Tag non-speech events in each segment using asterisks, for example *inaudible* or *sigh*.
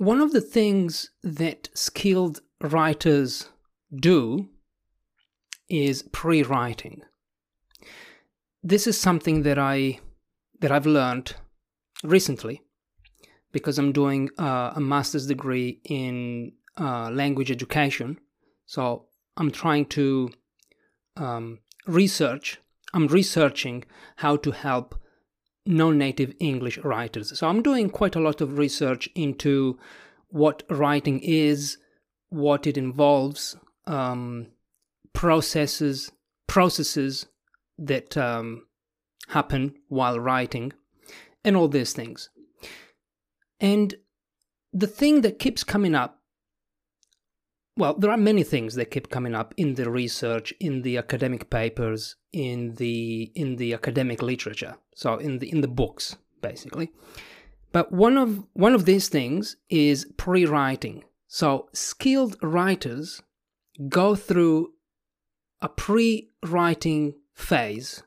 one of the things that skilled writers do is pre-writing. This is something that I that I've learned recently because I'm doing uh, a master's degree in uh, language education. So I'm trying to um, research. I'm researching how to help non-native English writers. So I'm doing quite a lot of research into what writing is, what it involves, um, processes, processes that um, happen while writing, and all these things. And the thing that keeps coming up well, there are many things that keep coming up in the research, in the academic papers, in the in the academic literature. So in the in the books, basically. But one of one of these things is pre-writing. So skilled writers go through a pre-writing phase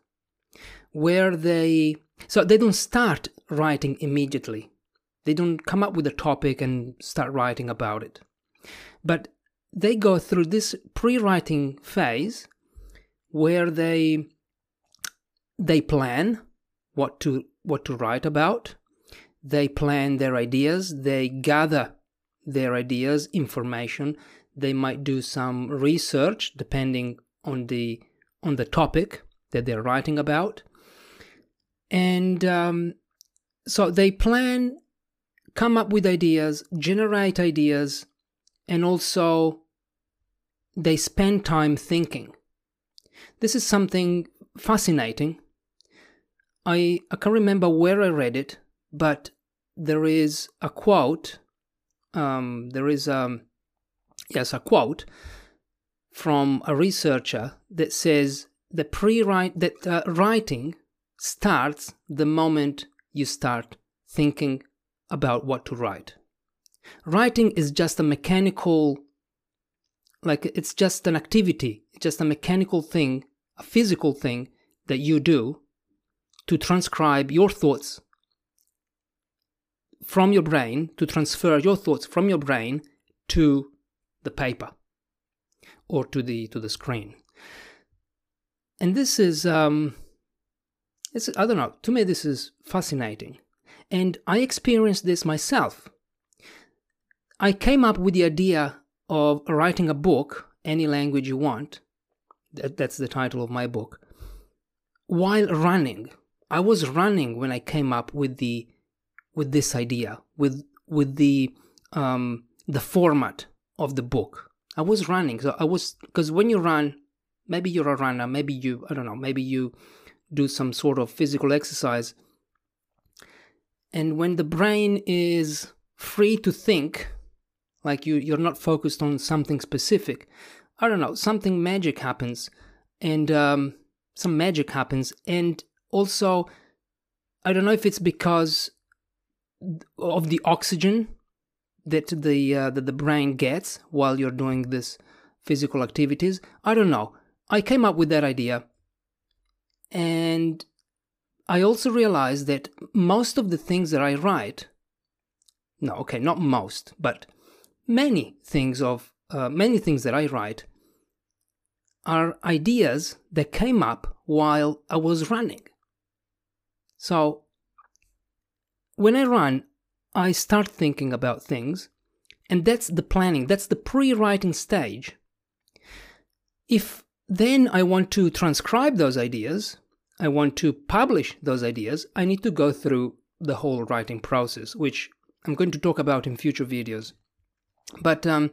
where they so they don't start writing immediately. They don't come up with a topic and start writing about it. But they go through this pre-writing phase where they they plan what to what to write about. They plan their ideas. They gather their ideas information. They might do some research depending on the on the topic that they're writing about. And um, so they plan come up with ideas generate ideas and also they spend time thinking. This is something fascinating. I, I can't remember where I read it, but there is a quote. Um, there is a, um, yes, a quote from a researcher that says the pre-write that uh, writing starts the moment you start thinking about what to write. Writing is just a mechanical like it's just an activity, just a mechanical thing, a physical thing that you do to transcribe your thoughts from your brain, to transfer your thoughts from your brain to the paper or to the to the screen. And this is um it's I don't know, to me this is fascinating. And I experienced this myself. I came up with the idea of writing a book, any language you want, that, that's the title of my book, while running. I was running when I came up with the with this idea, with with the um, the format of the book. I was running, so I was because when you run, maybe you're a runner, maybe you I don't know, maybe you do some sort of physical exercise, and when the brain is free to think, like you you're not focused on something specific. I don't know something magic happens and um, some magic happens and also i don't know if it's because of the oxygen that the uh, that the brain gets while you're doing this physical activities. I don't know. I came up with that idea. And i also realized that most of the things that i write no okay not most but many things of uh, many things that I write are ideas that came up while I was running. So when I run, I start thinking about things, and that's the planning, that's the pre writing stage. If then I want to transcribe those ideas, I want to publish those ideas, I need to go through the whole writing process, which I'm going to talk about in future videos. But um,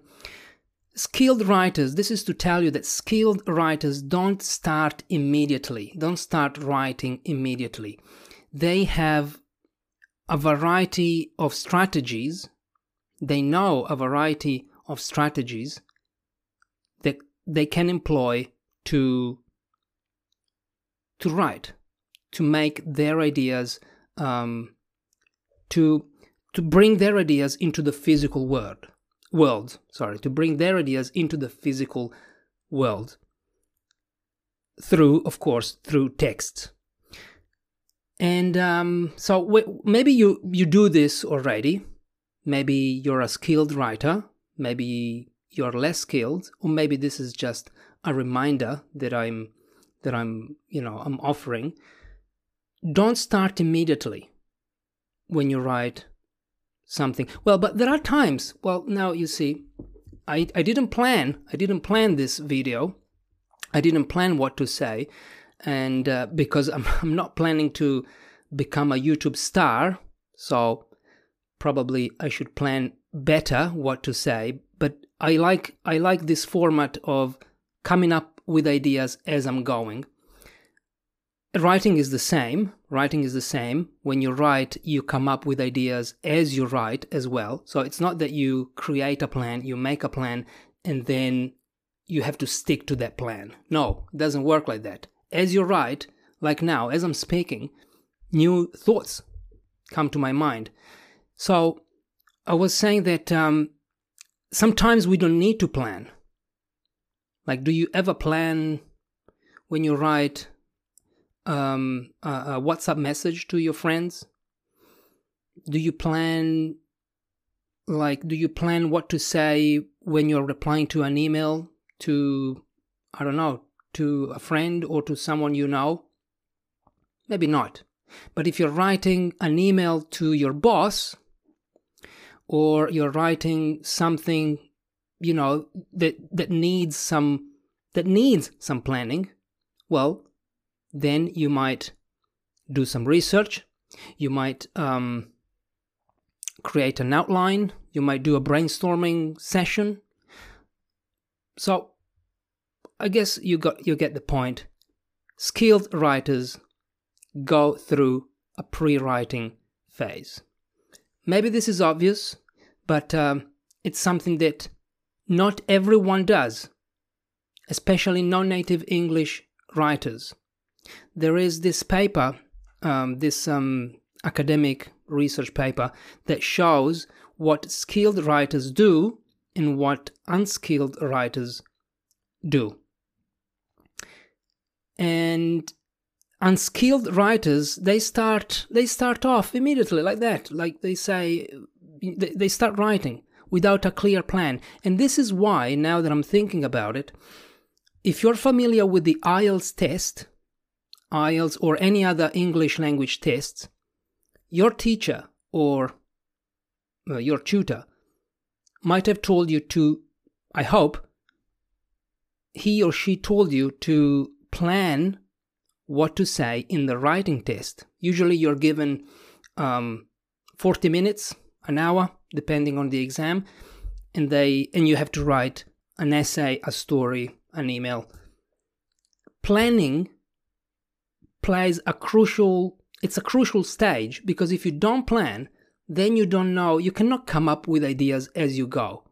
skilled writers, this is to tell you that skilled writers don't start immediately, don't start writing immediately. They have a variety of strategies, they know a variety of strategies that they can employ to to write, to make their ideas, um, to to bring their ideas into the physical world world, sorry, to bring their ideas into the physical world through, of course, through text. And um, so w- maybe you you do this already, maybe you're a skilled writer, maybe you're less skilled, or maybe this is just a reminder that I'm that I'm, you know, I'm offering. Don't start immediately when you write something. Well, but there are times, well, now you see, I, I didn't plan, I didn't plan this video. I didn't plan what to say. And uh, because I'm, *laughs* I'm not planning to become a YouTube star, so probably I should plan better what to say. But I like I like this format of coming up with ideas as I'm going. Writing is the same. Writing is the same. When you write, you come up with ideas as you write as well. So it's not that you create a plan, you make a plan, and then you have to stick to that plan. No, it doesn't work like that. As you write, like now, as I'm speaking, new thoughts come to my mind. So I was saying that um, sometimes we don't need to plan. Like, do you ever plan when you write um, a, a WhatsApp message to your friends? Do you plan, like, do you plan what to say when you're replying to an email to, I don't know, to a friend or to someone you know? Maybe not. But if you're writing an email to your boss, or you're writing something, you know, that that needs some that needs some planning, well, then you might do some research. You might um, create an outline. You might do a brainstorming session. So, I guess you got you get the point. Skilled writers go through a pre-writing phase. Maybe this is obvious, but um, it's something that not everyone does, especially non native English writers. There is this paper, um, this um, academic research paper, that shows what skilled writers do and what unskilled writers do. And unskilled writers they start they start off immediately like that like they say they start writing without a clear plan and this is why now that i'm thinking about it if you're familiar with the ielts test ielts or any other english language tests your teacher or uh, your tutor might have told you to i hope he or she told you to plan what to say in the writing test. Usually you're given um, 40 minutes, an hour, depending on the exam, and they and you have to write an essay, a story, an email. Planning plays a crucial it's a crucial stage because if you don't plan, then you don't know, you cannot come up with ideas as you go.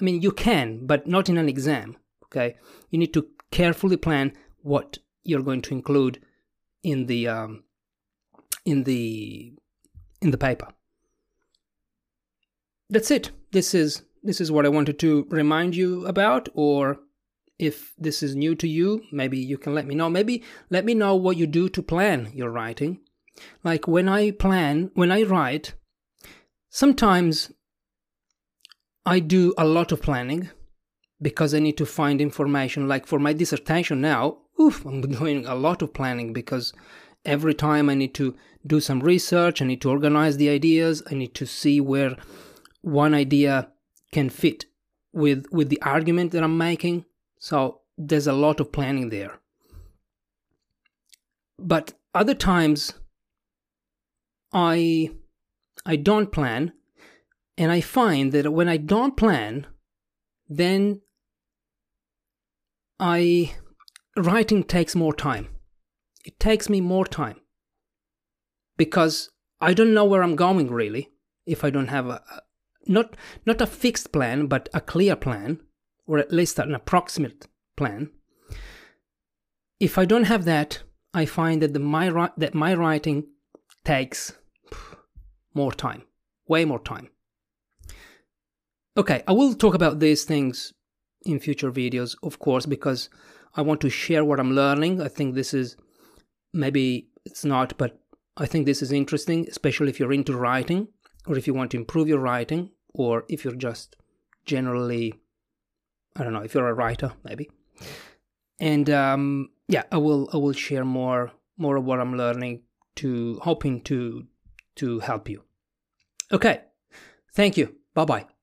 I mean, you can, but not in an exam, okay? You need to carefully plan what you're going to include in the um, in the in the paper. That's it. This is this is what I wanted to remind you about or if this is new to you, maybe you can let me know. Maybe let me know what you do to plan your writing. Like when I plan, when I write, sometimes I do a lot of planning because I need to find information. Like for my dissertation now, oof, I'm *laughs* doing a lot of planning because every time I need to do some research, I need to organize the ideas, I need to see where one idea can fit with with the argument that I'm making. So there's a lot of planning there. But other times I I don't plan and I find that when I don't plan then I writing takes more time. It takes me more time because I don't know where I'm going really if I don't have a, not not a fixed plan but a clear plan or at least an approximate plan. If I don't have that, I find that the my that my writing takes more time, way more time. Okay, I will talk about these things in future videos, of course, because I want to share what I'm learning. I think this is maybe it's not, but I think this is interesting, especially if you're into writing or if you want to improve your writing, or if you're just generally, I don't know, if you're a writer, maybe. And um, yeah, I will I will share more more of what I'm learning to hoping to to help you. Okay, thank you. Bye bye.